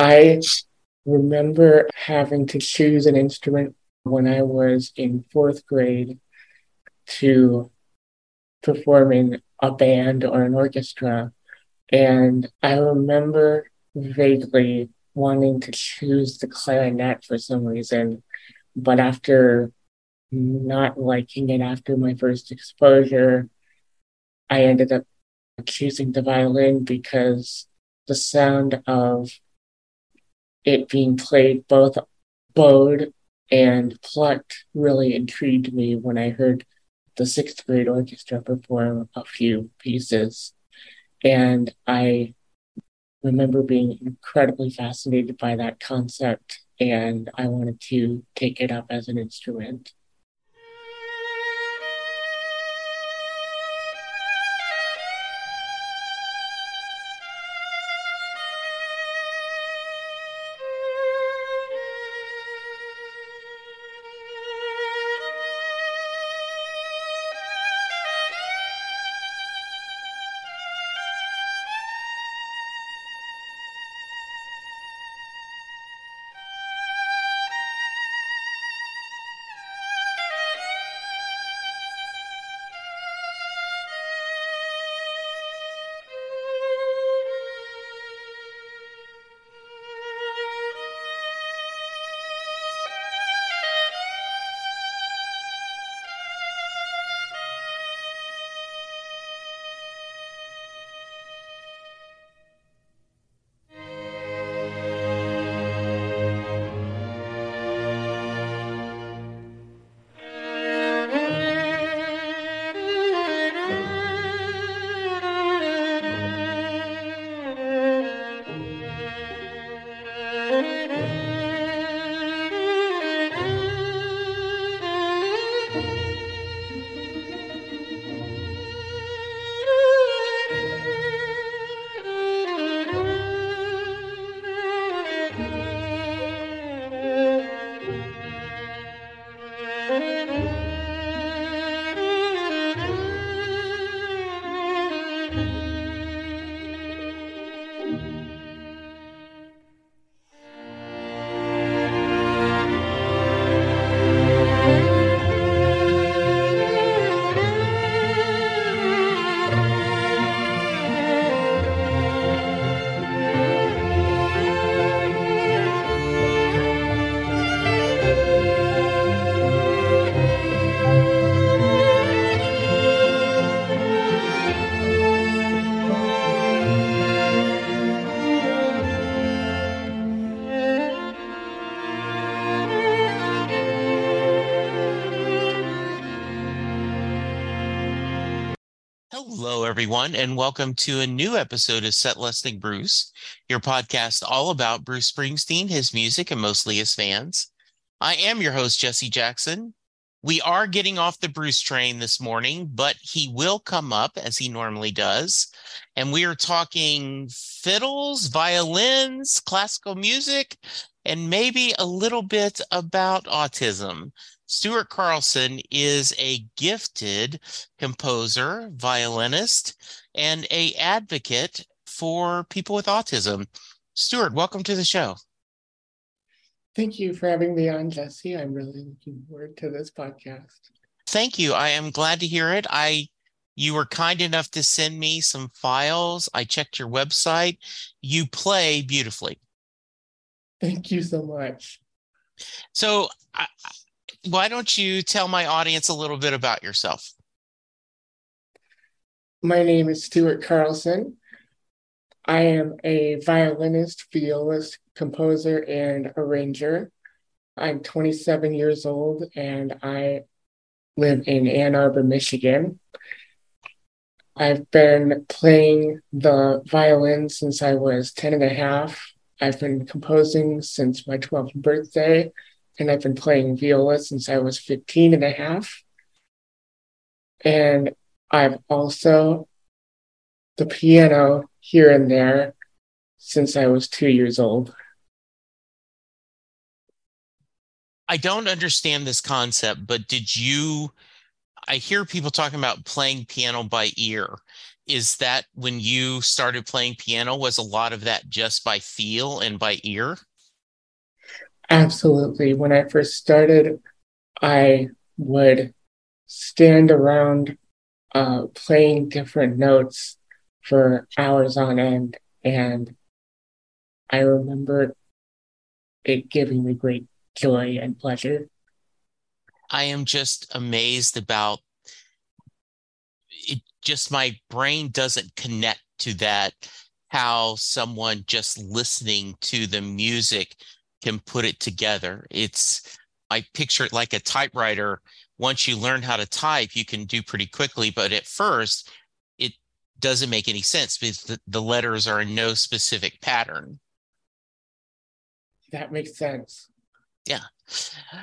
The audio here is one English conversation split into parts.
I remember having to choose an instrument when I was in fourth grade to perform in a band or an orchestra. And I remember vaguely wanting to choose the clarinet for some reason. But after not liking it after my first exposure, I ended up choosing the violin because the sound of it being played both bowed and plucked really intrigued me when I heard the sixth grade orchestra perform a few pieces. And I remember being incredibly fascinated by that concept, and I wanted to take it up as an instrument. Everyone, and welcome to a new episode of Set Bruce, your podcast all about Bruce Springsteen, his music, and mostly his fans. I am your host, Jesse Jackson. We are getting off the Bruce train this morning, but he will come up as he normally does. And we are talking fiddles, violins, classical music, and maybe a little bit about autism. Stuart Carlson is a gifted composer, violinist, and a advocate for people with autism. Stuart, welcome to the show. Thank you for having me on, Jesse. I'm really looking forward to this podcast. Thank you. I am glad to hear it. I you were kind enough to send me some files. I checked your website. You play beautifully. Thank you so much. So I, why don't you tell my audience a little bit about yourself? My name is Stuart Carlson. I am a violinist, violist, composer, and arranger. I'm 27 years old and I live in Ann Arbor, Michigan. I've been playing the violin since I was 10 and a half. I've been composing since my 12th birthday, and I've been playing viola since I was 15 and a half. And I've also the piano here and there since I was two years old. I don't understand this concept, but did you? I hear people talking about playing piano by ear. Is that when you started playing piano? Was a lot of that just by feel and by ear? Absolutely. When I first started, I would stand around uh, playing different notes for hours on end. And I remember it giving me great joy and pleasure. I am just amazed about it. Just my brain doesn't connect to that, how someone just listening to the music can put it together. It's, I picture it like a typewriter. Once you learn how to type, you can do pretty quickly. But at first, it doesn't make any sense because the, the letters are in no specific pattern. That makes sense. Yeah.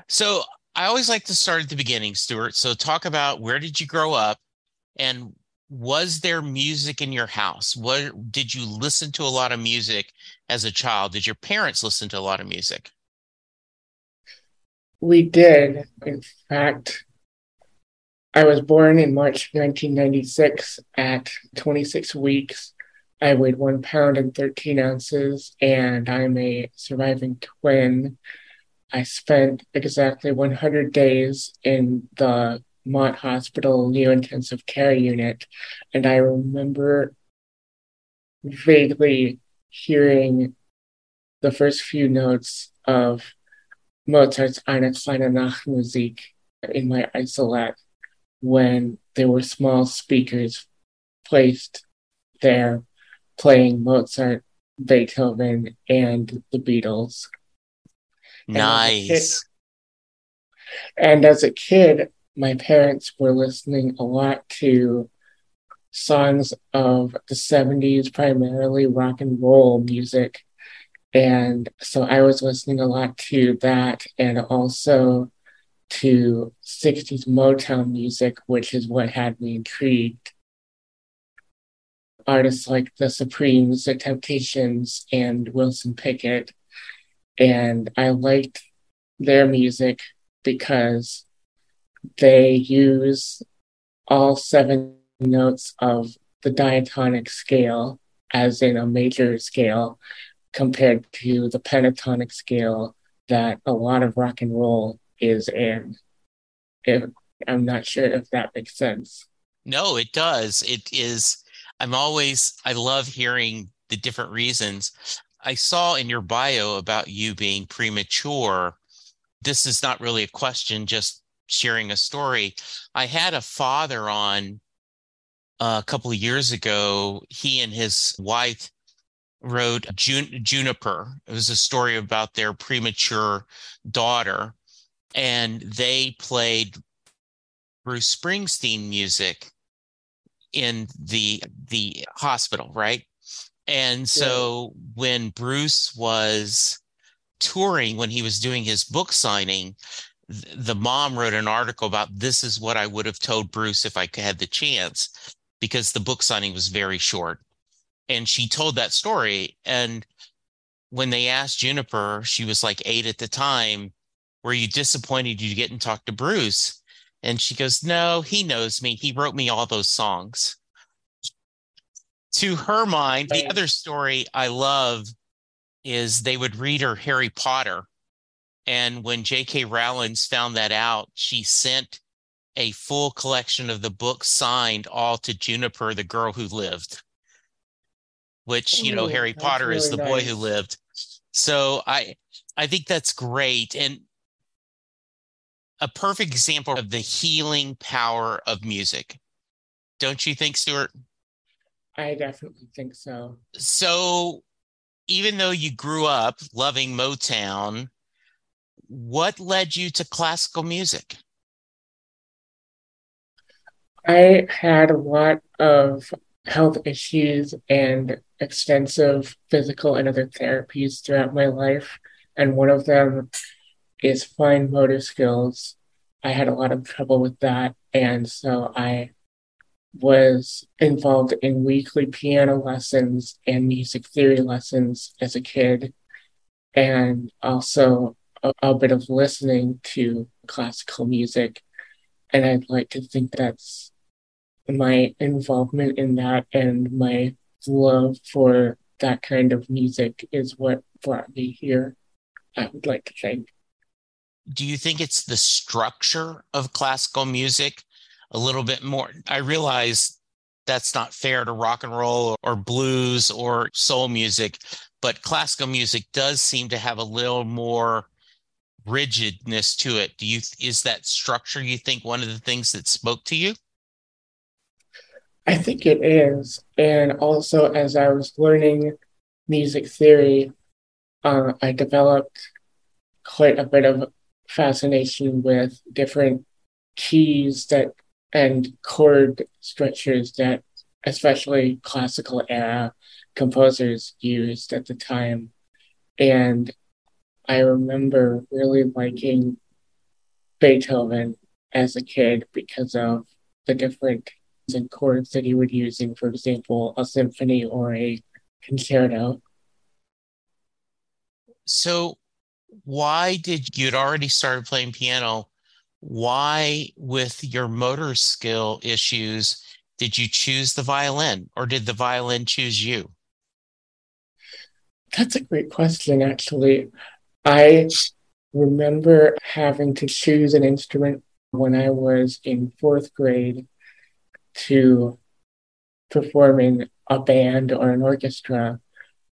So I always like to start at the beginning, Stuart. So talk about where did you grow up and was there music in your house? What did you listen to a lot of music as a child? Did your parents listen to a lot of music? We did. In fact, I was born in March 1996 at 26 weeks. I weighed one pound and 13 ounces, and I'm a surviving twin. I spent exactly 100 days in the Mott Hospital New Intensive Care Unit, and I remember vaguely hearing the first few notes of Mozart's Eine kleine Nachtmusik in my isolette when there were small speakers placed there playing Mozart, Beethoven, and the Beatles. Nice. And as a kid, my parents were listening a lot to songs of the 70s, primarily rock and roll music. And so I was listening a lot to that and also to 60s Motown music, which is what had me intrigued. Artists like the Supremes, the Temptations, and Wilson Pickett and I liked their music because they use all seven notes of the diatonic scale as in a major scale compared to the pentatonic scale that a lot of rock and roll is in. If, I'm not sure if that makes sense. No, it does. It is. I'm always, I love hearing the different reasons. I saw in your bio about you being premature. This is not really a question, just sharing a story. I had a father on uh, a couple of years ago. He and his wife wrote Jun- Juniper. It was a story about their premature daughter, and they played Bruce Springsteen music in the the hospital, right? And so yeah. when Bruce was touring, when he was doing his book signing, the mom wrote an article about this is what I would have told Bruce if I had the chance, because the book signing was very short. And she told that story. And when they asked Juniper, she was like eight at the time, were you disappointed you didn't talk to Bruce? And she goes, no, he knows me. He wrote me all those songs to her mind, the other story I love is they would read her Harry Potter. And when J.K. Rowling's found that out, she sent a full collection of the books signed all to Juniper, the girl who lived, which, you know, Harry Potter really is the nice. boy who lived. So I I think that's great. And a perfect example of the healing power of music. Don't you think, Stuart? I definitely think so. So, even though you grew up loving Motown, what led you to classical music? I had a lot of health issues and extensive physical and other therapies throughout my life. And one of them is fine motor skills. I had a lot of trouble with that. And so I was involved in weekly piano lessons and music theory lessons as a kid, and also a, a bit of listening to classical music. And I'd like to think that's my involvement in that and my love for that kind of music is what brought me here. I would like to think. Do you think it's the structure of classical music a little bit more? I realize that's not fair to rock and roll or blues or soul music, but classical music does seem to have a little more rigidness to it. Do you is that structure you think one of the things that spoke to you? I think it is. And also, as I was learning music theory, uh, I developed quite a bit of fascination with different keys that and chord structures that especially classical era composers used at the time. And I remember really liking Beethoven as a kid because of the different chords that he would use in, for example, a symphony or a concerto. So, why did you'd already started playing piano? Why, with your motor skill issues, did you choose the violin or did the violin choose you? That's a great question, actually. I remember having to choose an instrument when I was in fourth grade to perform in a band or an orchestra.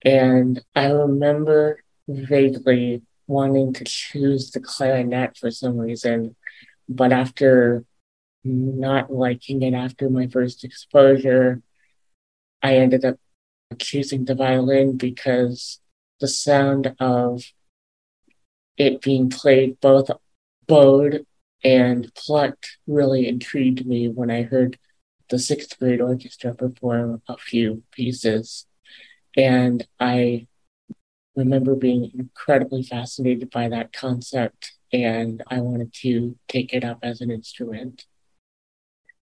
And I remember vaguely wanting to choose the clarinet for some reason. But after not liking it after my first exposure, I ended up choosing the violin because the sound of it being played both bowed and plucked really intrigued me when I heard the sixth grade orchestra perform a few pieces. And I remember being incredibly fascinated by that concept, and I wanted to take it up as an instrument.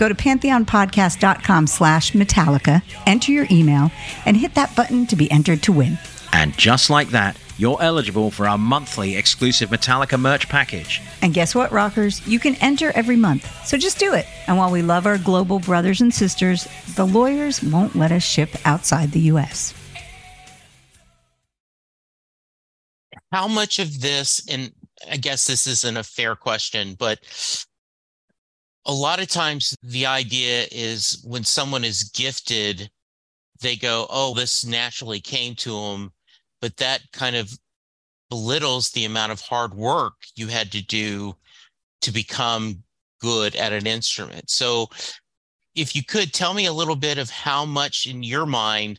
Go to pantheonpodcast.com slash Metallica, enter your email, and hit that button to be entered to win. And just like that, you're eligible for our monthly exclusive Metallica merch package. And guess what, rockers? You can enter every month. So just do it. And while we love our global brothers and sisters, the lawyers won't let us ship outside the U.S. How much of this, and I guess this isn't a fair question, but a lot of times the idea is when someone is gifted, they go, oh, this naturally came to them but that kind of belittles the amount of hard work you had to do to become good at an instrument. So, if you could tell me a little bit of how much in your mind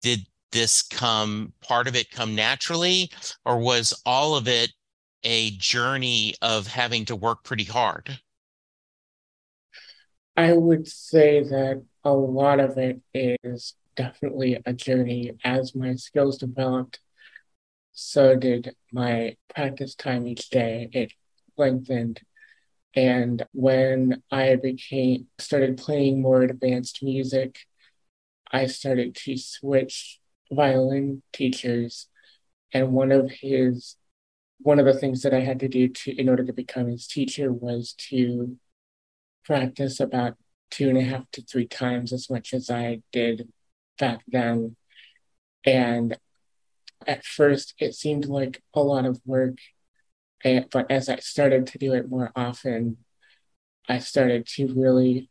did this come, part of it come naturally, or was all of it a journey of having to work pretty hard? I would say that a lot of it is definitely a journey. As my skills developed, so did my practice time each day. It lengthened. And when I became started playing more advanced music, I started to switch violin teachers. And one of his one of the things that I had to do to in order to become his teacher was to practice about two and a half to three times as much as I did back then. And at first, it seemed like a lot of work. Eh, but as I started to do it more often, I started to really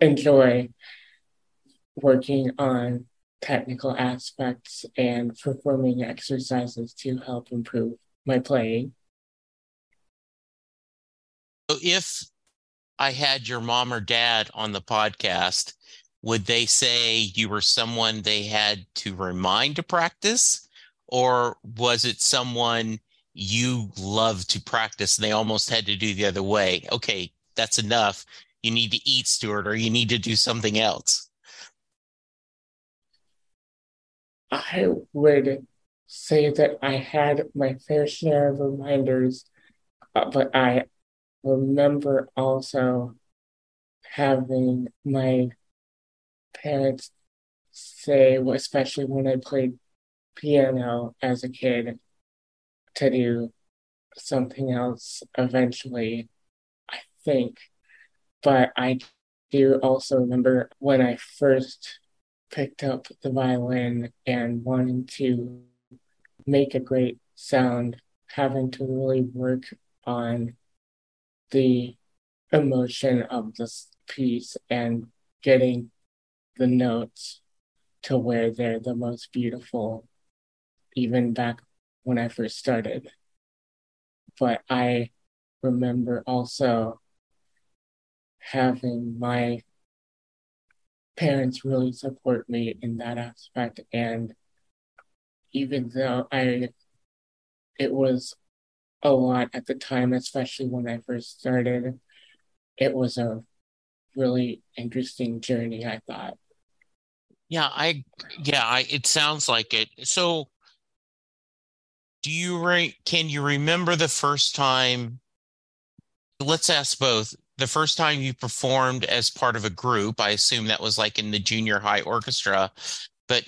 enjoy working on technical aspects and performing exercises to help improve my playing. So, if I had your mom or dad on the podcast would they say you were someone they had to remind to practice? Or was it someone you loved to practice and they almost had to do the other way? Okay that's enough. You need to eat stuart or you need to do something else. I would say that i had my fair share of reminders uh, but i remember also having my parents say, especially when I played piano as a kid, to do something else eventually, I think. But I do also remember when I first picked up the violin and wanting to make a great sound, having to really work on the emotion of this piece and getting the notes to where they're the most beautiful, even back when I first started. But I remember also having my parents really support me in that aspect. And even though I, it was a lot at the time, especially when I first started, it was a really interesting journey, I thought. Yeah, I yeah, I it sounds like it. So do you re- can you remember the first time let's ask both. The first time you performed as part of a group, I assume that was like in the junior high orchestra, but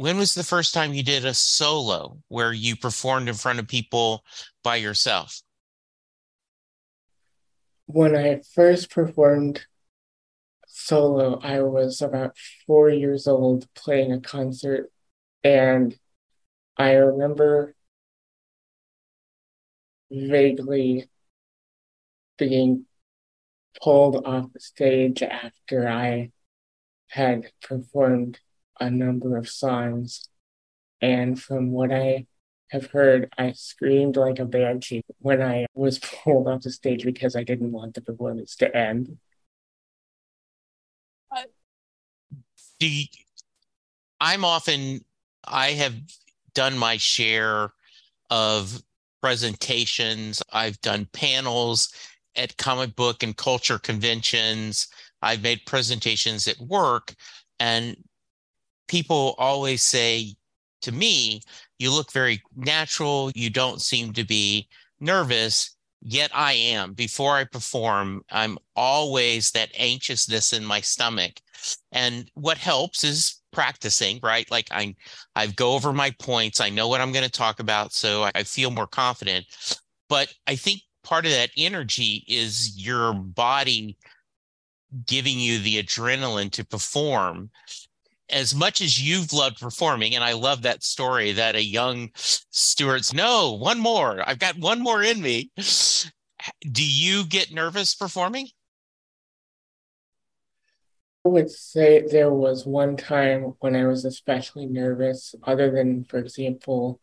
when was the first time you did a solo where you performed in front of people by yourself? When I first performed solo, I was about four years old playing a concert, and I remember vaguely being pulled off the stage after I had performed a number of songs. And from what I have heard, I screamed like a banshee when I was pulled off the stage because I didn't want the performance to end. you, I'm often I have done my share of presentations. I've done panels at comic book and culture conventions. I've made presentations at work, and people always say to me, You look very natural. You don't seem to be nervous. Yet I am. Before I perform, I'm always that anxiousness in my stomach. And what helps is practicing, right? Like I I go over my points. I know what I'm going to talk about, so I feel more confident. But I think part of that energy is your body giving you the adrenaline to perform as much as you've loved performing and i love that story that a young stuart's no one more. I've got one more in me. Do you get nervous performing? I would say there was one time when I was especially nervous, other than, for example,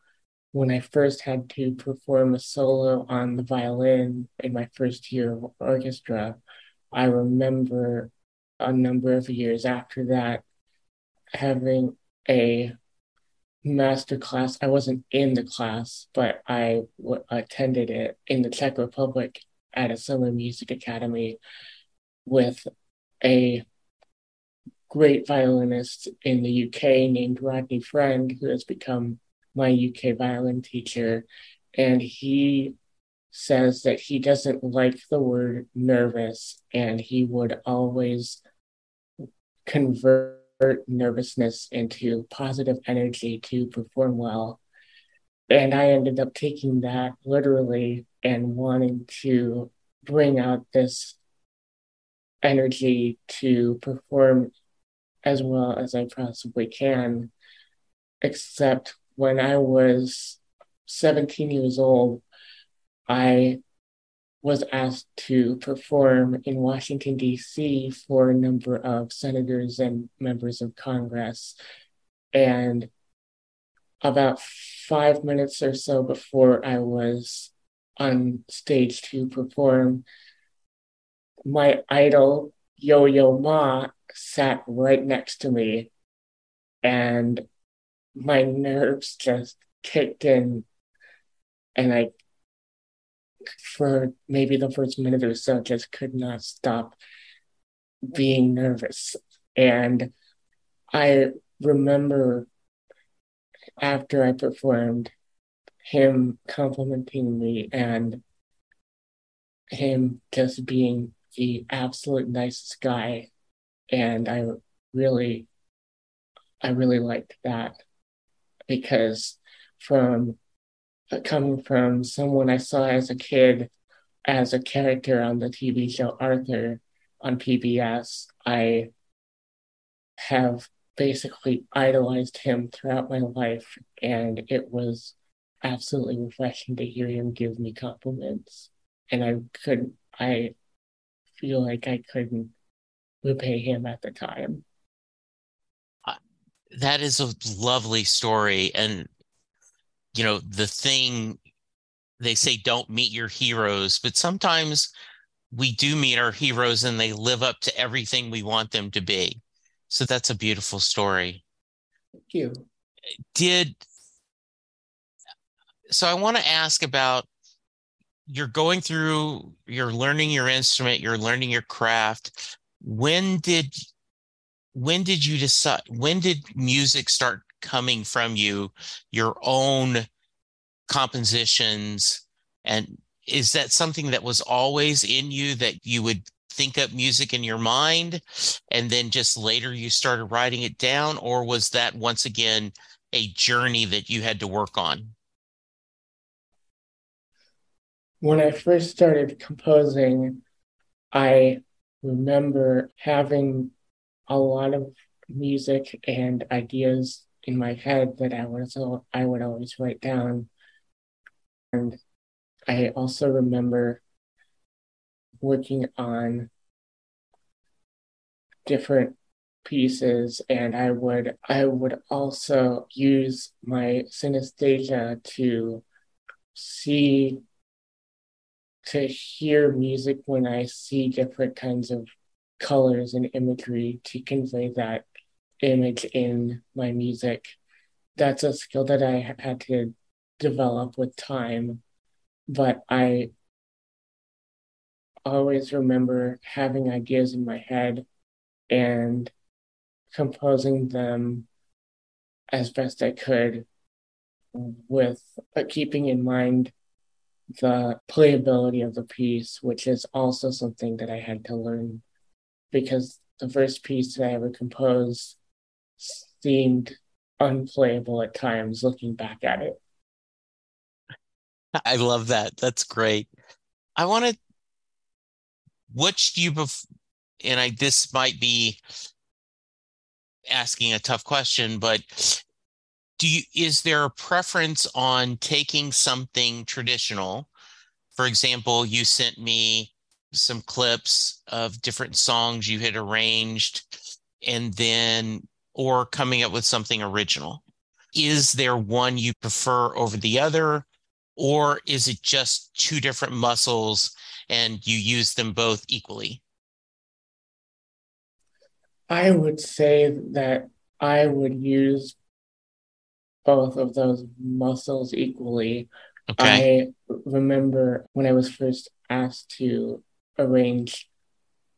when I first had to perform a solo on the violin in my first year of orchestra, I remember a number of years after that having a master class. I wasn't in the class, but I w- attended it in the Czech Republic at a summer music academy with a great violinist in the UK named Rodney Friend, who has become my UK violin teacher, and he says that he doesn't like the word nervous and he would always convert nervousness into positive energy to perform well. And I ended up taking that literally and wanting to bring out this energy to perform as well as I possibly can, except when I was 17 years old, I was asked to perform in Washington, D.C. for a number of senators and members of Congress. And about five minutes or so before I was on stage to perform, my idol, Yo Yo Ma, sat right next to me. And my nerves just kicked in and I for maybe the first minute or so just could not stop being nervous. And I remember after I performed him complimenting me and him just being the absolute nicest guy. And I really, I really liked that because from Uh, coming from someone I saw as a kid as a character on the TV show Arthur on PBS, I have basically idolized him throughout my life, and it was absolutely refreshing to hear him give me compliments. And I couldn't—I feel like I couldn't repay him at the time uh, that is a lovely story and you know the thing they say don't meet your heroes but sometimes we do meet our heroes and they live up to everything we want them to be. So that's a beautiful story. Thank you. Did so i want to ask about you're going through you're learning your instrument you're learning your craft. When did when did you decide when did music start coming from you your own compositions. And is that something that was always in you that you would think up music in your mind and then just later you started writing it down? Or was that once again a journey that you had to work on? When i first started composing i remember having a lot of music and ideas in my head that I was I would always write down. And I also remember working on different pieces and I would I would also use my synesthesia to see to hear music when I see different kinds of colors and imagery to convey that image in my music. That's a skill that I had to develop with time, but I always remember having ideas in my head and composing them as best I could with uh, keeping in mind the playability of the piece, which is also something that I had to learn because the first piece that I ever composed seemed unplayable at times looking back at it. I love that. That's great. I want to, which do you, and I, this might be asking a tough question, but do you is there a preference on taking something traditional for example you sent me some clips of different songs you had arranged and then or coming up with something original is there one you prefer over the other or is it just two different muscles and you use them both equally i would say that i would use both of those muscles equally. Okay. I remember when I was first asked to arrange,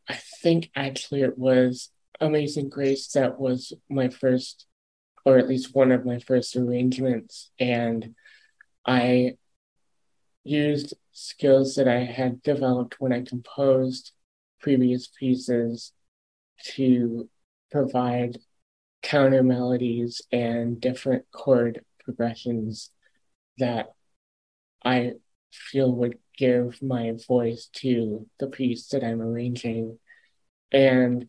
I think actually it was Amazing Grace that was my first, or at least one of my first arrangements. And I used skills that I had developed when I composed previous pieces to provide counter melodies and different chord progressions that I feel would give my voice to the piece that I'm arranging. And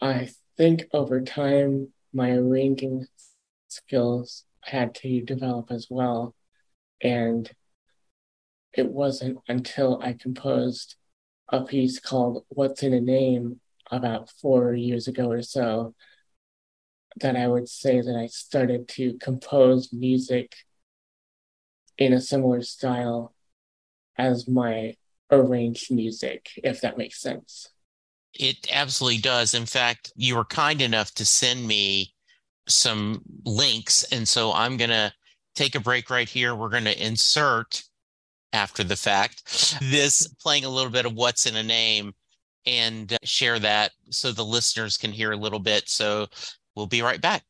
I think over time, my arranging skills had to develop as well. And it wasn't until I composed a piece called What's in a Name about four years ago or so that I would say that I started to compose music in a similar style as my arranged music, if that makes sense. It absolutely does. In fact, you were kind enough to send me some links. And so I'm going to take a break right here. We're going to insert after the fact this playing a little bit of what's in a name and uh, share that so the listeners can hear a little bit. So we'll be right back.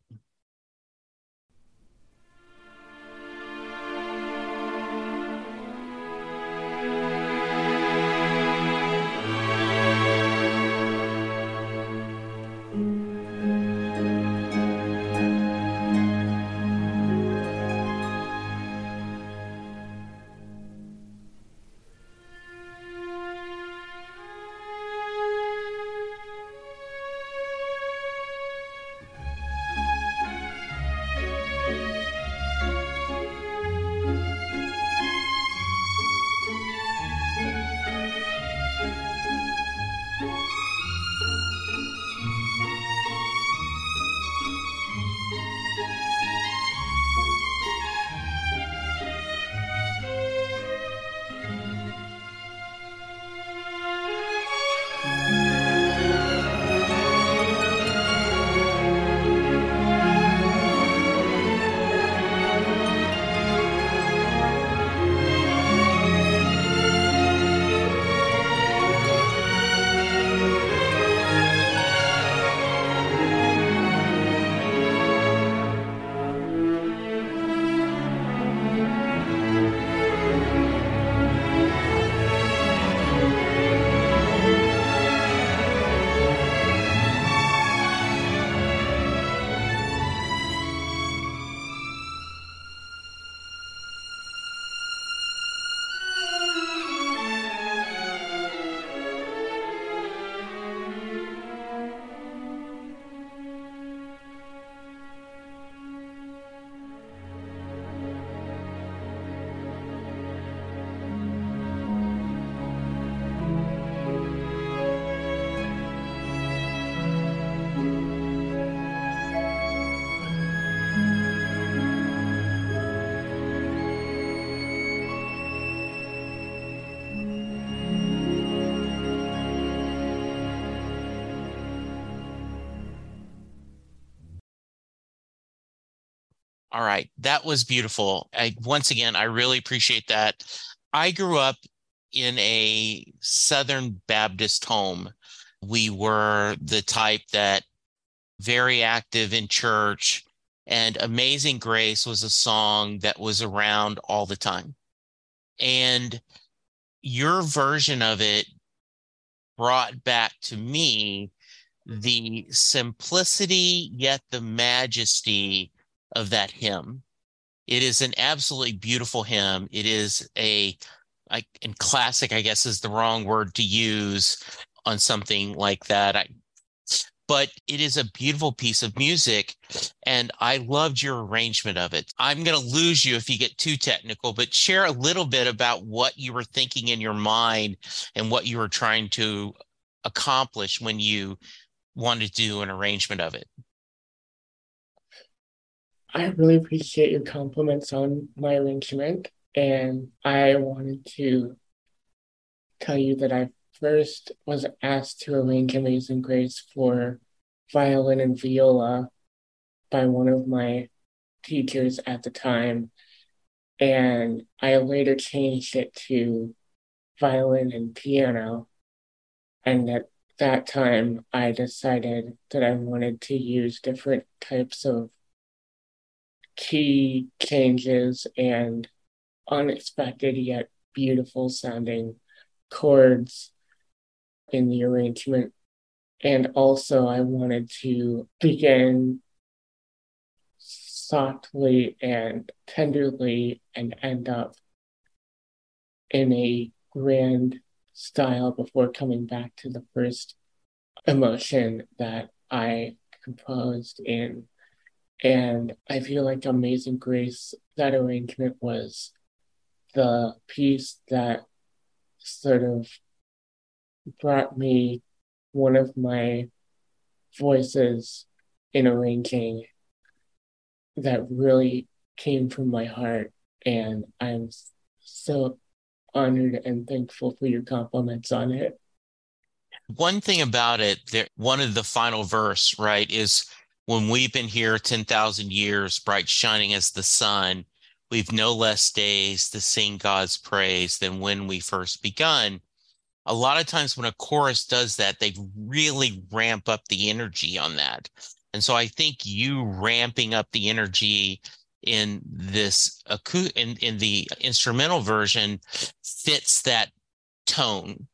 All right. That was beautiful. I, once again, I really appreciate that. I grew up in a Southern Baptist home. We were the type that very active in church, and Amazing Grace was a song that was around all the time. And your version of it brought back to me the simplicity yet the majesty of that hymn. It is an absolutely beautiful hymn. It is a like and classic, I guess is the wrong word to use on something like that. I, but it is a beautiful piece of music and I loved your arrangement of it. I'm going to lose you if you get too technical, but share a little bit about what you were thinking in your mind and what you were trying to accomplish when you wanted to do an arrangement of it. I really appreciate your compliments on my arrangement. And I wanted to tell you that I first was asked to arrange Amazing Grace for violin and viola by one of my teachers at the time. And I later changed it to violin and piano. And at that time, I decided that I wanted to use different types of key changes and unexpected yet beautiful sounding chords in the arrangement. And also, I wanted to begin softly and tenderly and end up in a grand style before coming back to the first emotion that I composed in. And I feel like Amazing Grace, that arrangement was the piece that sort of brought me one of my voices in arranging that really came from my heart. And I'm so honored and thankful for your compliments on it. One thing about it, there, one of the final verse, right, is when we've been here 10,000 years, bright shining as the sun, we've no less days to sing God's praise than when we first begun. A lot of times when a chorus does that, they really ramp up the energy on that. And so I think you ramping up the energy in this in, in the instrumental version fits that tone.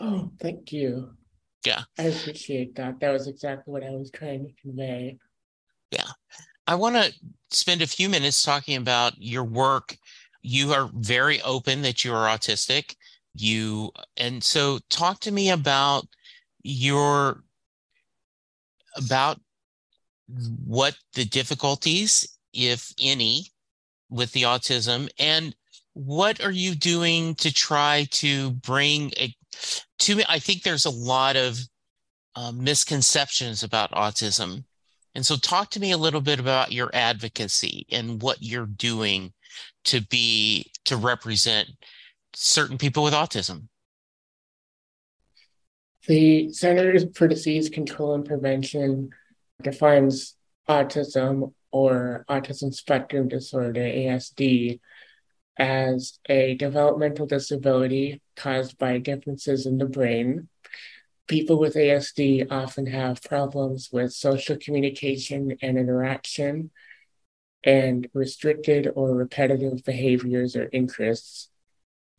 Oh, thank you. Yeah. I appreciate that. That was exactly what I was trying to convey. Yeah. I want to spend a few minutes talking about your work. You are very open that you are autistic. You and so talk to me about your about what the difficulties, if any, with the autism and what are you doing to try to bring a to me i think there's a lot of uh, misconceptions about autism and so, talk to me a little bit about your advocacy and what you're doing to be to represent certain people with autism. The Centers for Disease Control and Prevention defines autism or autism spectrum disorder, ASD, as a developmental disability caused by differences in the brain people with ASD often have problems with social communication and interaction and restricted or repetitive behaviors or interests.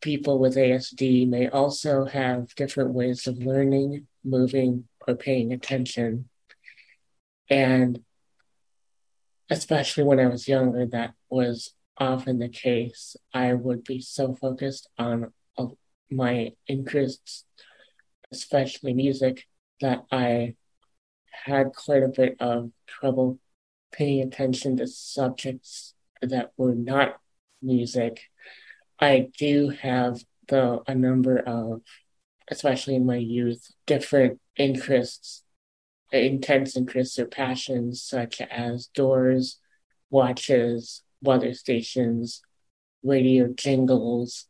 People with ASD may also have different ways of learning, moving, or paying attention. And especially when I was younger, that was often the case. I would be so focused on uh, my interests especially music, that I had quite a bit of trouble paying attention to subjects that were not music. I do have, though, a number of, especially in my youth, different interests, intense interests or passions, such as doors, watches, weather stations, radio jingles,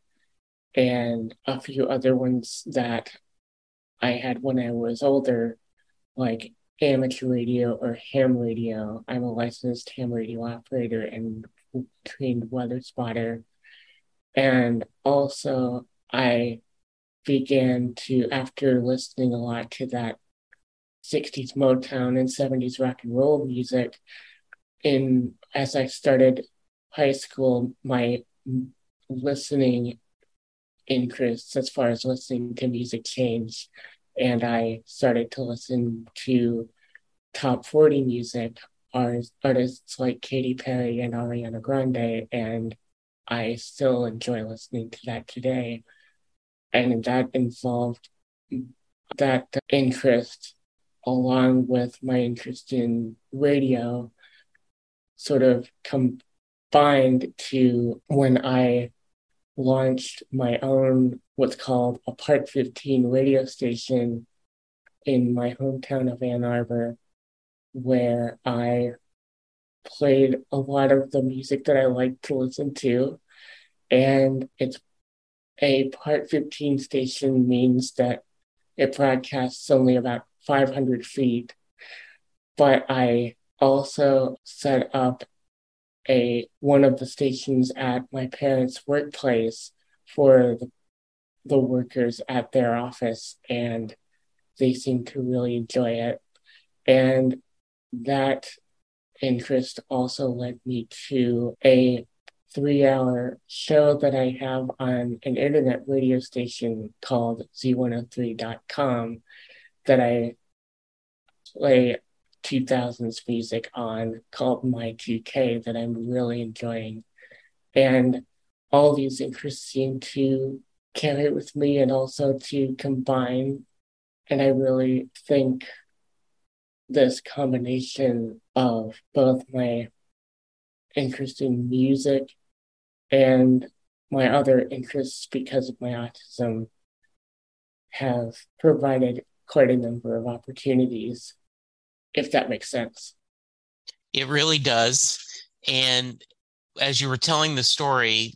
and a few other ones that I had when I was older, like amateur radio or ham radio. I'm a licensed ham radio operator and trained weather spotter. And also, I began to, after listening a lot to that 60s Motown and 70s rock and roll music, in as I started high school, my listening interests as far as listening to music changed. And I started to listen to top 40 music, artists like Katy Perry and Ariana Grande. And I still enjoy listening to that today. And that involved that interest along with my interest in radio sort of combined to when I launched my own what's called a Part 15 radio station in my hometown of Ann Arbor, where I played a lot of the music that I like to listen to. And it's a Part 15 station means that it broadcasts only about 500 feet. But I also set up a one of the stations at my parents' workplace for the, the workers at their office, and they seem to really enjoy it. And that interest also led me to a three hour show that I have on an internet radio station called Z103.com that I play 2000s music on called My 2K that I'm really enjoying. And all these interests seem to carry with me and also to combine. And I really think this combination of both my interest in music and my other interests because of my autism have provided quite a number of opportunities if that makes sense. It really does. And as you were telling the story,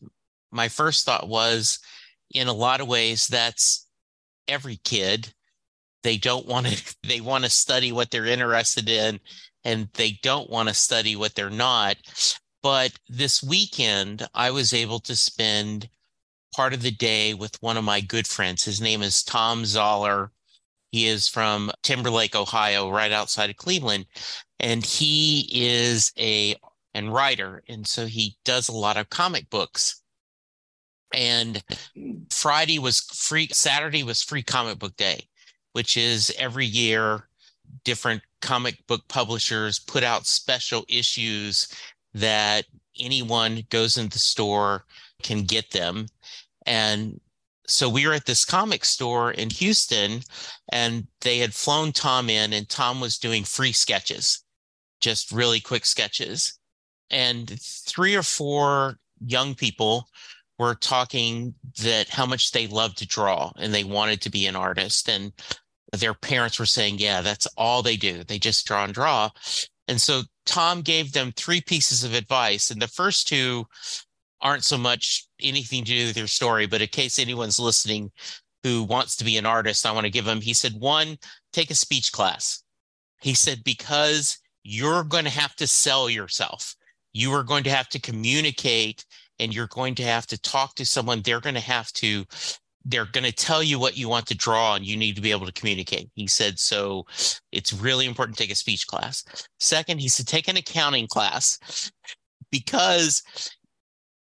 my first thought was in a lot of ways, that's every kid. They don't want to, they want to study what they're interested in and they don't want to study what they're not. But this weekend, I was able to spend part of the day with one of my good friends. His name is Tom Zoller. He is from Timberlake, Ohio, right outside of Cleveland, and he is a and writer, and so he does a lot of comic books. And Friday was free. Saturday was free comic book day, which is every year different comic book publishers put out special issues that anyone goes in the store can get them. And so we were at this comic store in Houston and they had flown Tom in and Tom was doing free sketches, just really quick sketches. And three or four young people were talking that how much they loved to draw and they wanted to be an artist. And their parents were saying, yeah, that's all they do. They just draw and draw. And so Tom gave them three pieces of advice. And the first two aren't so much anything to do with your story, but in case anyone's listening who wants to be an artist, I want to give them. He said, one, take a speech class. He said, because you're going to have to sell yourself. You are going to have to communicate and you're going to have to talk to someone. They're going to have to, they're going to tell you what you want to draw and you need to be able to communicate. He said, so it's really important to take a speech class. Second, he said, take an accounting class because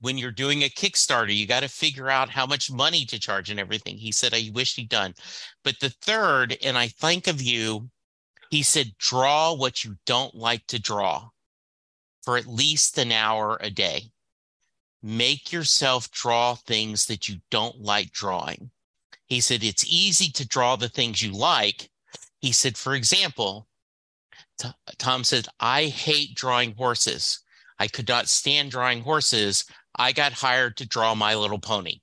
when you're doing a Kickstarter, you got to figure out how much money to charge and everything. He said, I wish he'd done. But the third, and I think of you, he said, draw what you don't like to draw for at least an hour a day. Make yourself draw things that you don't like drawing. He said, it's easy to draw the things you like. He said, for example, Tom said, I hate drawing horses. I could not stand drawing horses. I got hired to draw My Little Pony.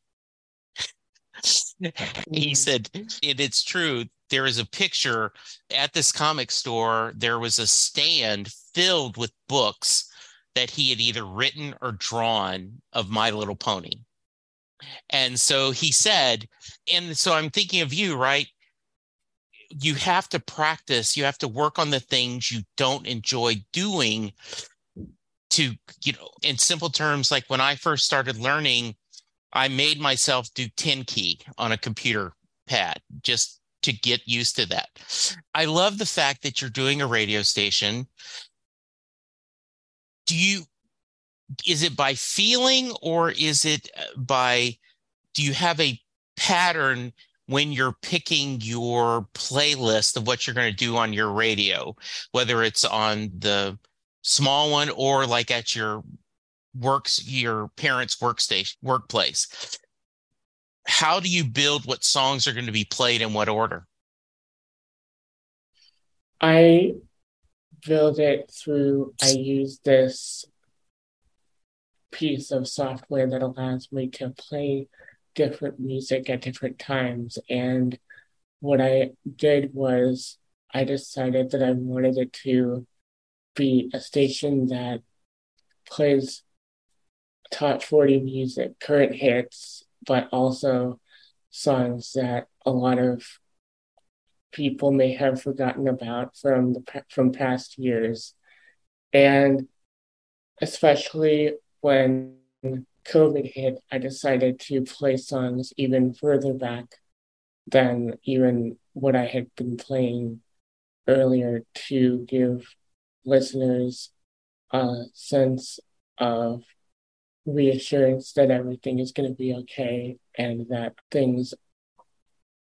he mm-hmm. said, and it's true. There is a picture at this comic store. There was a stand filled with books that he had either written or drawn of My Little Pony. And so he said, and so I'm thinking of you, right? You have to practice, you have to work on the things you don't enjoy doing to you know in simple terms like when i first started learning I made myself do 10 key on a computer pad just to get used to that. I love the fact that you're doing a radio station. Do you, is it by feeling or is it uh, by, do you have a pattern when you're picking your playlist of what you're going to do on your radio, whether it's on the small one or like at your works your parents workstation workplace how do you build what songs are going to be played in what order? I build it through, I use this piece of software that allows me to play different music at different times. And what I did was I decided that I wanted it to be a station that plays top 40 music, current hits, but also songs that a lot of people may have forgotten about from the from past years. And especially when covid hit i decided to play songs even further back than even what i had been playing earlier to give listeners a sense of reassurance that everything is going to be okay and that things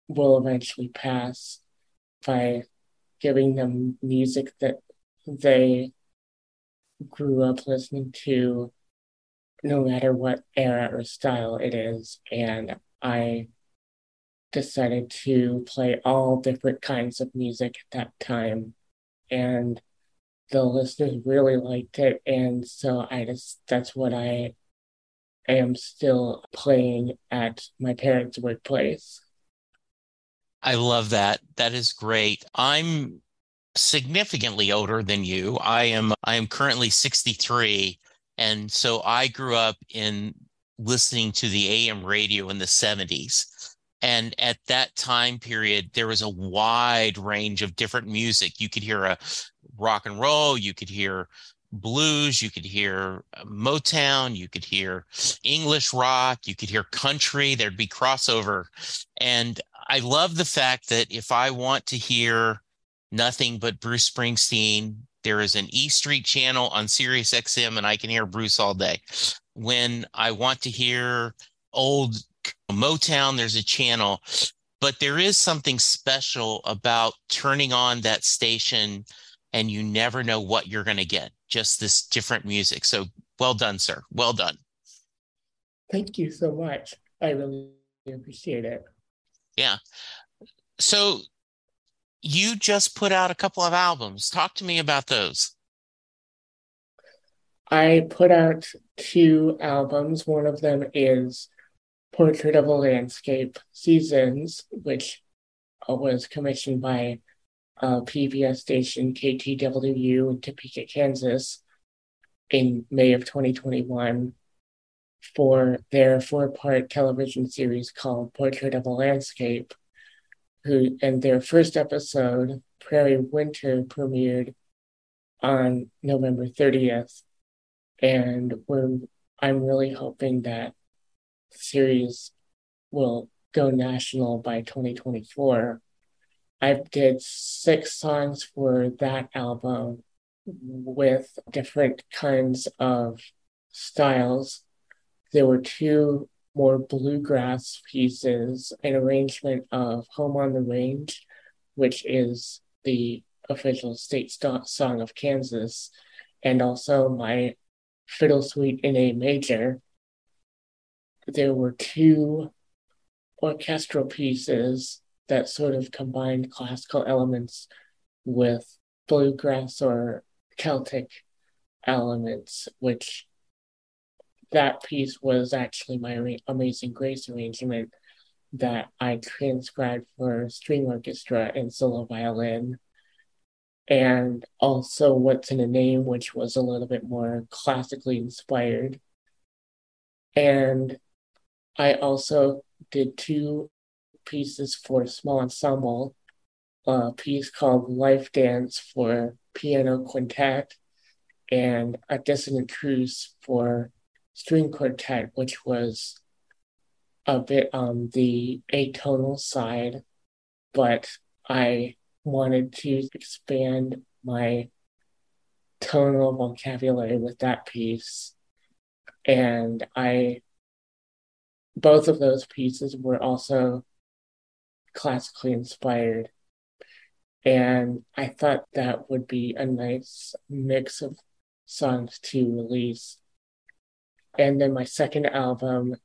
will eventually pass by giving them music that they grew up listening to no matter what era or style it is. And i decided to play all different kinds of music at that time. And the listeners really liked it and so i just that's what i am still playing at my parents' workplace. I love that. That is great. I'm significantly older than you. I am I am currently 63 and so I grew up in listening to the AM radio in the 70s. And at that time period, there was a wide range of different music. You could hear a rock and roll, you could hear blues, you could hear uh, Motown, you could hear English rock, you could hear country, there'd be crossover. And I love the fact that if I want to hear nothing but Bruce Springsteen, there is an E Street channel on Sirius XM and I can hear Bruce all day. When I want to hear old Motown, there's a channel. But there is something special about turning on that station and you never know what you're going to get just this different music. So well done, sir. Well done. Thank you so much. I really appreciate it. Yeah. So you just put out a couple of albums. Talk to me about those. I put out two albums. One of them is Portrait of a Landscape Seasons, which was commissioned by uh, PBS station KTWU in Topeka, Kansas, in May of 2021 for their four-part television series called Portrait of a Landscape. Who and their first episode, Prairie Winter, premiered on November 30th, and we're I'm really hoping that the series will go national by 2024 I did six songs for that album with different kinds of styles. There were two more bluegrass pieces, an arrangement of Home on the Range, which is the official state st- song of Kansas, and also my fiddle suite in A major. There were two orchestral pieces that sort of combined classical elements with bluegrass or Celtic elements, which that piece was actually my Amazing Grace arrangement that I transcribed for string orchestra and solo violin. And also What's in a Name, which was a little bit more classically inspired. And I also did two pieces for a small ensemble, a piece called Life Dance for piano quintet, and a dissonant truce for string quartet, which was a bit on the atonal side, but I wanted to expand my tonal vocabulary with that piece. And I, both of those pieces were also classically inspired. And I thought that would be a nice mix of songs to release. And then my second album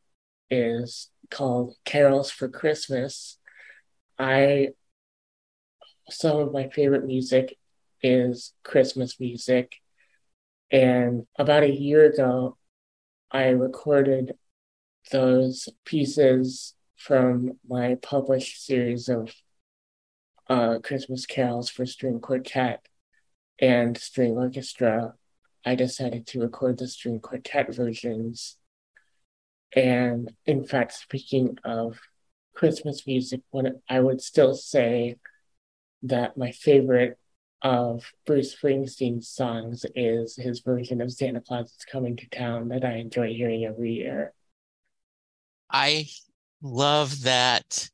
is called Carols for Christmas. I some of my favorite music is Christmas music. And about a year ago, I recorded those pieces from my published series of uh, Christmas carols for string quartet and string orchestra. I decided to record the string quartet versions. And in fact, speaking of Christmas music, when I would still say that my favorite of Bruce Springsteen's songs is his version of Santa Claus is Coming to Town that I enjoy hearing every year. I love that.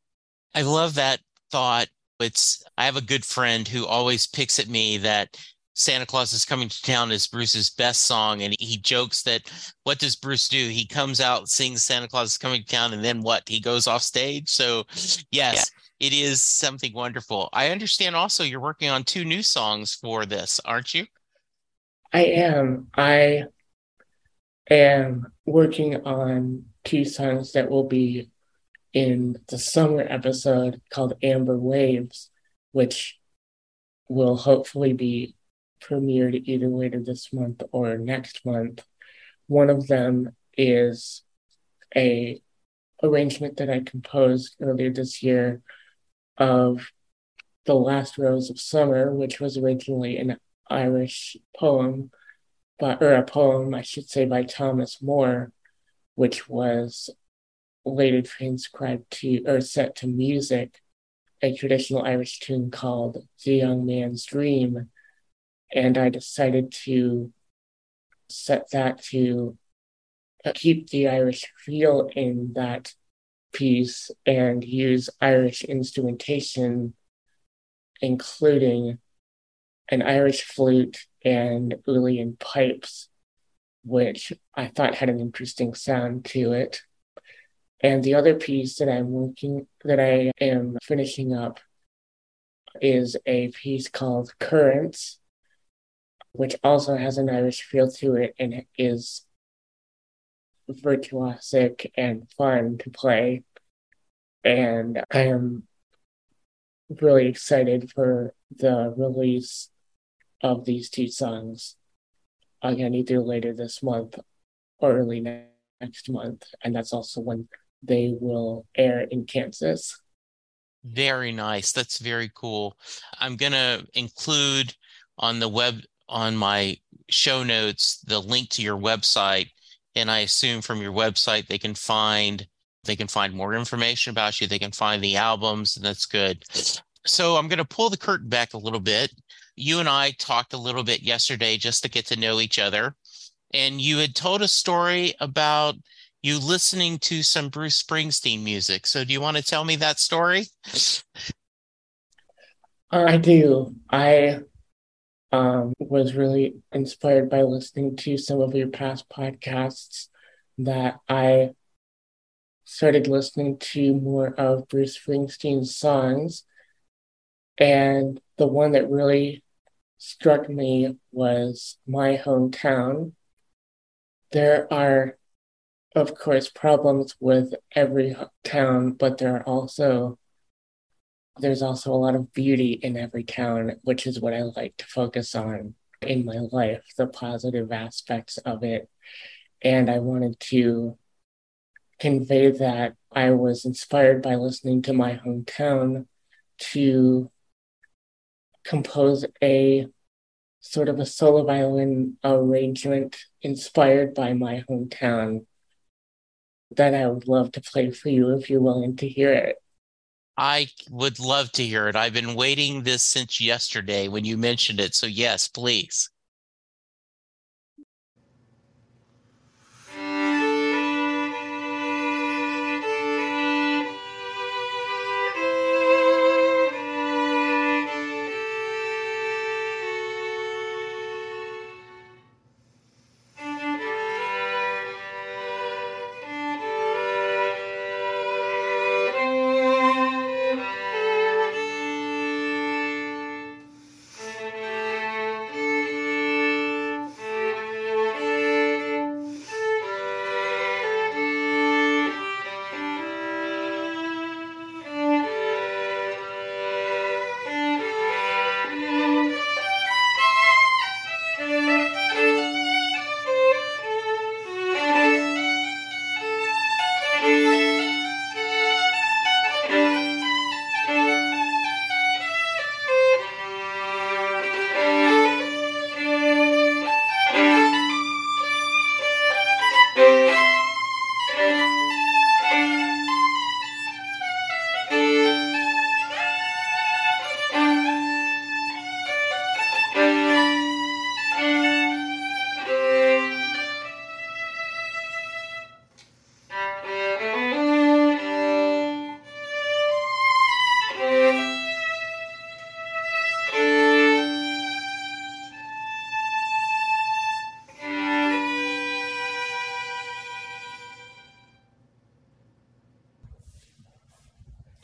I love that thought. It's I have a good friend who always picks at me that Santa Claus is Coming to Town is Bruce's best song. And he jokes that what does Bruce do? He comes out, sings Santa Claus is Coming to Town, and then what? He goes off stage. So, yes, it is something wonderful. I understand also you're working on two new songs for this, aren't you? I am. I am working on two songs that will be in the summer episode called Amber Waves, which will hopefully be premiered either later this month or next month. One of them is a arrangement that I composed earlier this year of The Last Rose of Summer, which was originally an Irish poem, but, or a poem, I should say, by Thomas Moore, which was later transcribed to or set to music, a traditional Irish tune called The Young Man's Dream. And I decided to set that to keep the Irish feel in that piece and use Irish instrumentation, including an Irish flute and Uilleann pipes, which I thought had an interesting sound to it. And the other piece that I'm working, that I am finishing up, is a piece called Currents, which also has an Irish feel to it and is virtuosic and fun to play. And I am really excited for the release of these two songs again, either later this month or early next month. And that's also when they will air in Kansas. Very nice. That's very cool. I'm going to include on the web on my show notes the link to your website and I assume from your website they can find they can find more information about you. They can find the albums, and that's good. So I'm going to pull the curtain back a little bit. You and I talked a little bit yesterday just to get to know each other, and you had told a story about you listening to some Bruce Springsteen music. So do you want to tell me that story? I do. I um, was really inspired by listening to some of your past podcasts that I started listening to more of Bruce Springsteen's songs. And the one that really struck me was My Hometown. There are, of course, problems with every town, but there are also there's also a lot of beauty in every town, which is what I like to focus on in my life, the positive aspects of it. And I wanted to convey that I was inspired by listening to my hometown to compose a sort of a solo violin arrangement inspired by my hometown that I would love to play for you if you're willing to hear it. I would love to hear it. I've been waiting this since yesterday when you mentioned it. So, yes, please.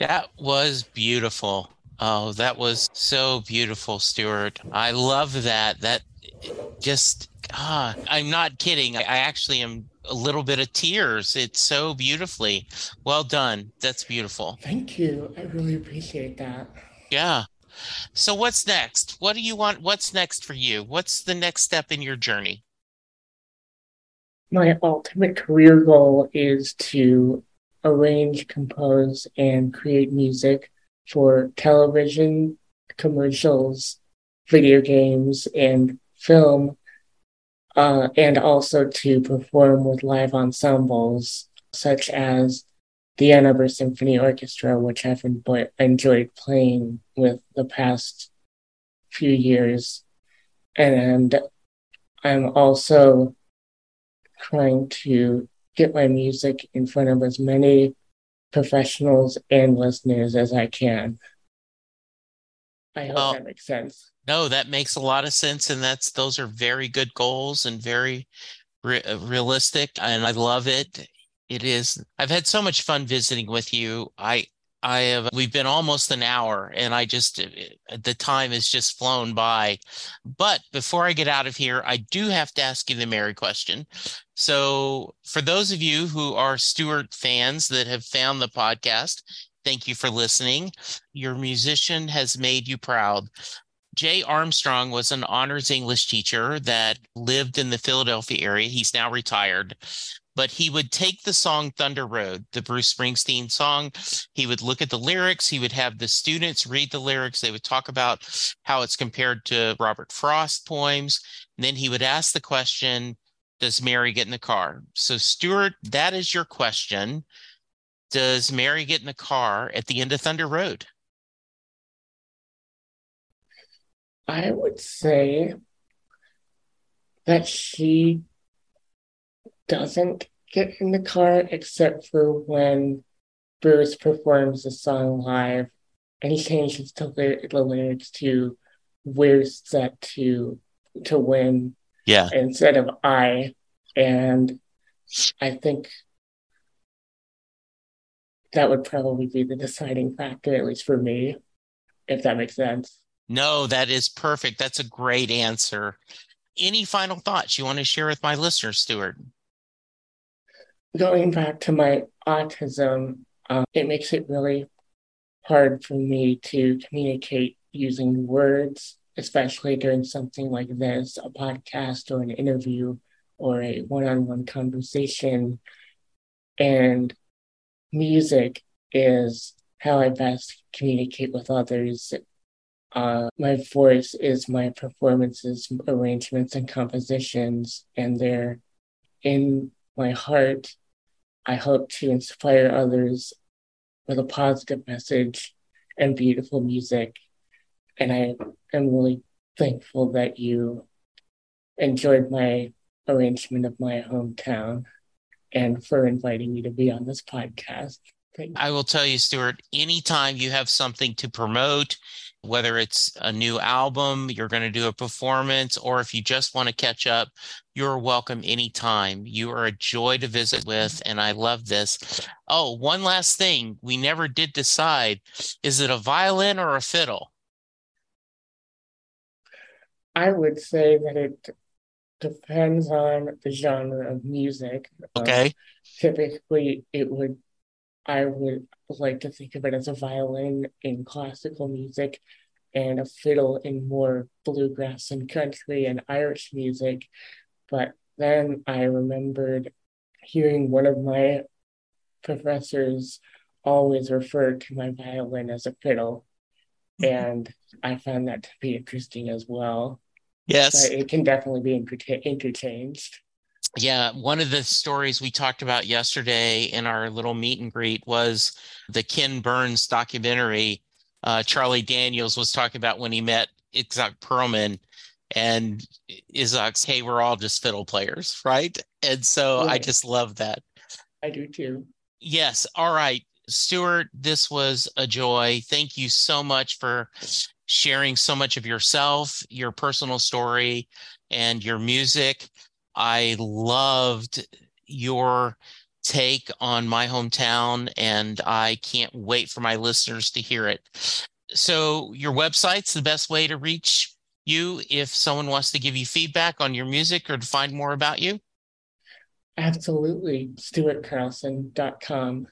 That was beautiful. Oh, that was so beautiful, Stuart. I love that. That just, ah, I'm not kidding. I, I actually am a little bit of tears. It's so beautifully well done. That's beautiful. Thank you. I really appreciate that. Yeah. So what's next? What do you want? What's next for you? What's the next step in your journey? My ultimate career goal is to arrange, compose, and create music for television, commercials, video games, and film, uh, and also to perform with live ensembles such as the Ann Arbor Symphony Orchestra, which I've enjoyed playing with the past few years. And I'm also trying to get my music in front of as many professionals and listeners as I can. I hope well, that makes sense. No, that makes a lot of sense, and that's those are very good goals and very re- realistic, and I love it. It is. I've had so much fun visiting with you. I I have we've been almost an hour and I just uh, the time has just flown by. But before I get out of here, I do have to ask you the Mary question. So for those of you who are Stuart fans that have found the podcast, thank you for listening. Your musician has made you proud. Jay Armstrong was an honors English teacher that lived in the Philadelphia area. He's now retired but he would take the song Thunder Road, the Bruce Springsteen song. He would look at the lyrics. He would have the students read the lyrics. They would talk about how it's compared to Robert Frost poems. And then he would ask the question, Does Mary get in the car? So, Stuart, that is your question. Does Mary get in the car at the end of Thunder Road? I would say that she doesn't get in the car except for when Bruce performs the song live and changes the, the lyrics to we're set to to win yeah. instead of I. And I think that would probably be the deciding factor at least for me if that makes sense. No that is perfect. That's a great answer. Any final thoughts you want to share with my listeners stuart? Going back to my autism, um, it makes it really hard for me to communicate using words, especially during something like this a podcast or an interview or a one on one conversation. And music is how I best communicate with others. Uh, my voice is my performances, arrangements, and compositions, and they're in my heart I hope to inspire others with a positive message and beautiful music. And I am really thankful that you enjoyed my arrangement of my hometown and for inviting me to be on this podcast. I will tell you, Stuart, anytime you have something to promote, whether it's a new album, you're going to do a performance, or if you just want to catch up, you're welcome anytime. You are a joy to visit with, and I love this. Oh, one last thing. We never did decide is it a violin or a fiddle? I would say that it depends on the genre of music. Okay. Um, typically, it would I would like to think of it as a violin in classical music and a fiddle in more bluegrass and country and Irish music. But then I remembered hearing one of my professors always refer to my violin as a fiddle. And I found that to be interesting as well. Yes. It can definitely be inter- interchanged. Yeah, one of the stories we talked about yesterday in our little meet and greet was the Ken Burns documentary. Uh, Charlie Daniels was talking about when he met Itzhak Perlman, and Itzhak's, hey, we're all just fiddle players, right? And so I just love that. I do too. Yes. All right. Stuart, this was a joy. Thank you so much for sharing so much of yourself, your personal story, and your music. I loved your take on my hometown, and I can't wait for my listeners to hear it. So, your website's the best way to reach you if someone wants to give you feedback on your music or to find more about you? Absolutely. StuartCarlson.com.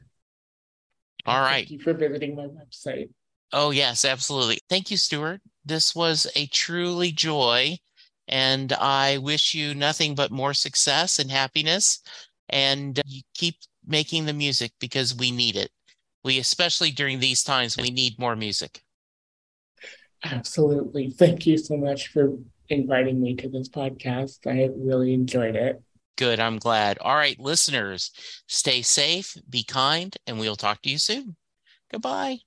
All right. Thank you for visiting my website. Oh, yes, absolutely. Thank you, Stuart. This was a truly joy. And I wish you nothing but more success and happiness. And you keep making the music because we need it. We, especially during these times, we need more music. Absolutely. Thank you so much for inviting me to this podcast. I really enjoyed it. Good. I'm glad. All right, listeners, stay safe, be kind, and we'll talk to you soon. Goodbye.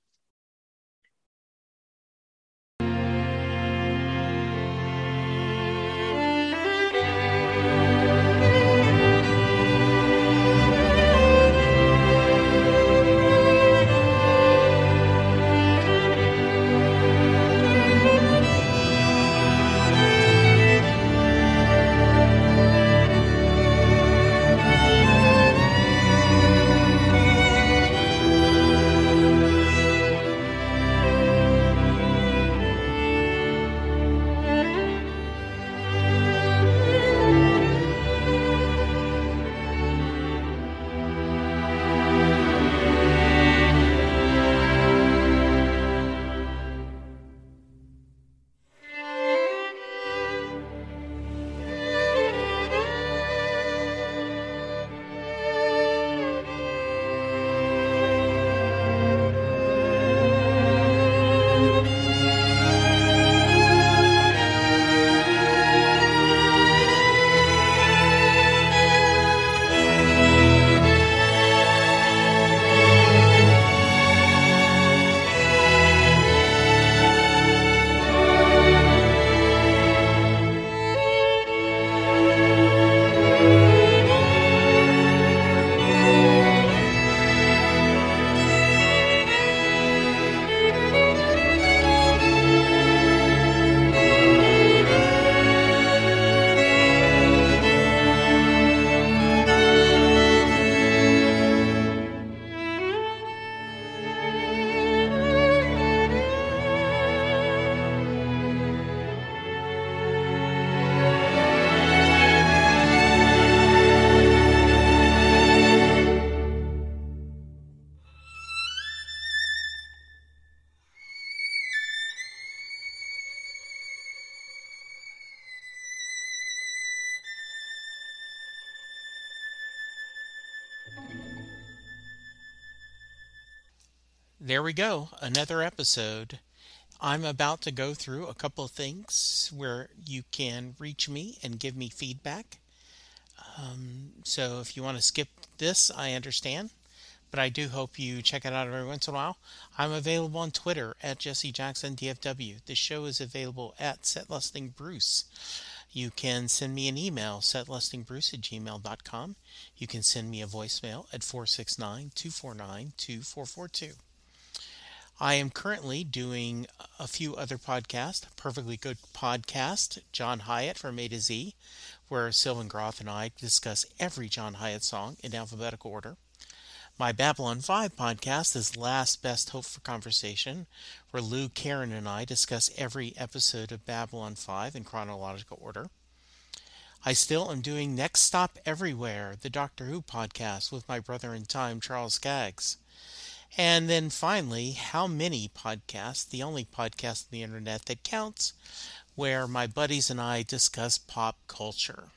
There we go, another episode. I'm about to go through a couple of things where you can reach me and give me feedback. Um, so if you want to skip this, I understand, but I do hope you check it out every once in a while. I'm available on Twitter at Jesse Jackson DFW. The show is available at setlistingbruce. You can send me an email, setlistingbruce at gmail.com. You can send me a voicemail at 469 249 2442. I am currently doing a few other podcasts. Perfectly Good Podcast, John Hiatt from A to Z, where Sylvan Groth and I discuss every John Hiatt song in alphabetical order. My Babylon 5 podcast is Last Best Hope for Conversation, where Lou, Karen, and I discuss every episode of Babylon 5 in chronological order. I still am doing Next Stop Everywhere, the Doctor Who podcast with my brother in time, Charles Skaggs. And then finally, How Many Podcasts, the only podcast on the internet that counts, where my buddies and I discuss pop culture.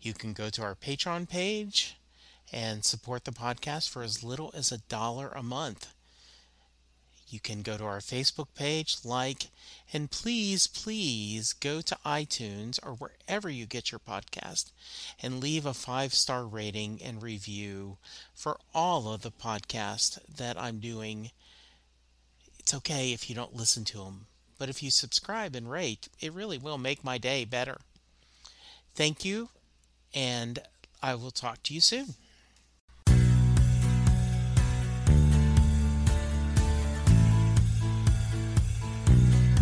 You can go to our Patreon page and support the podcast for as little as a dollar a month. You can go to our Facebook page, like, and please, please go to iTunes or wherever you get your podcast and leave a five star rating and review for all of the podcasts that I'm doing. It's okay if you don't listen to them, but if you subscribe and rate, it really will make my day better. Thank you, and I will talk to you soon.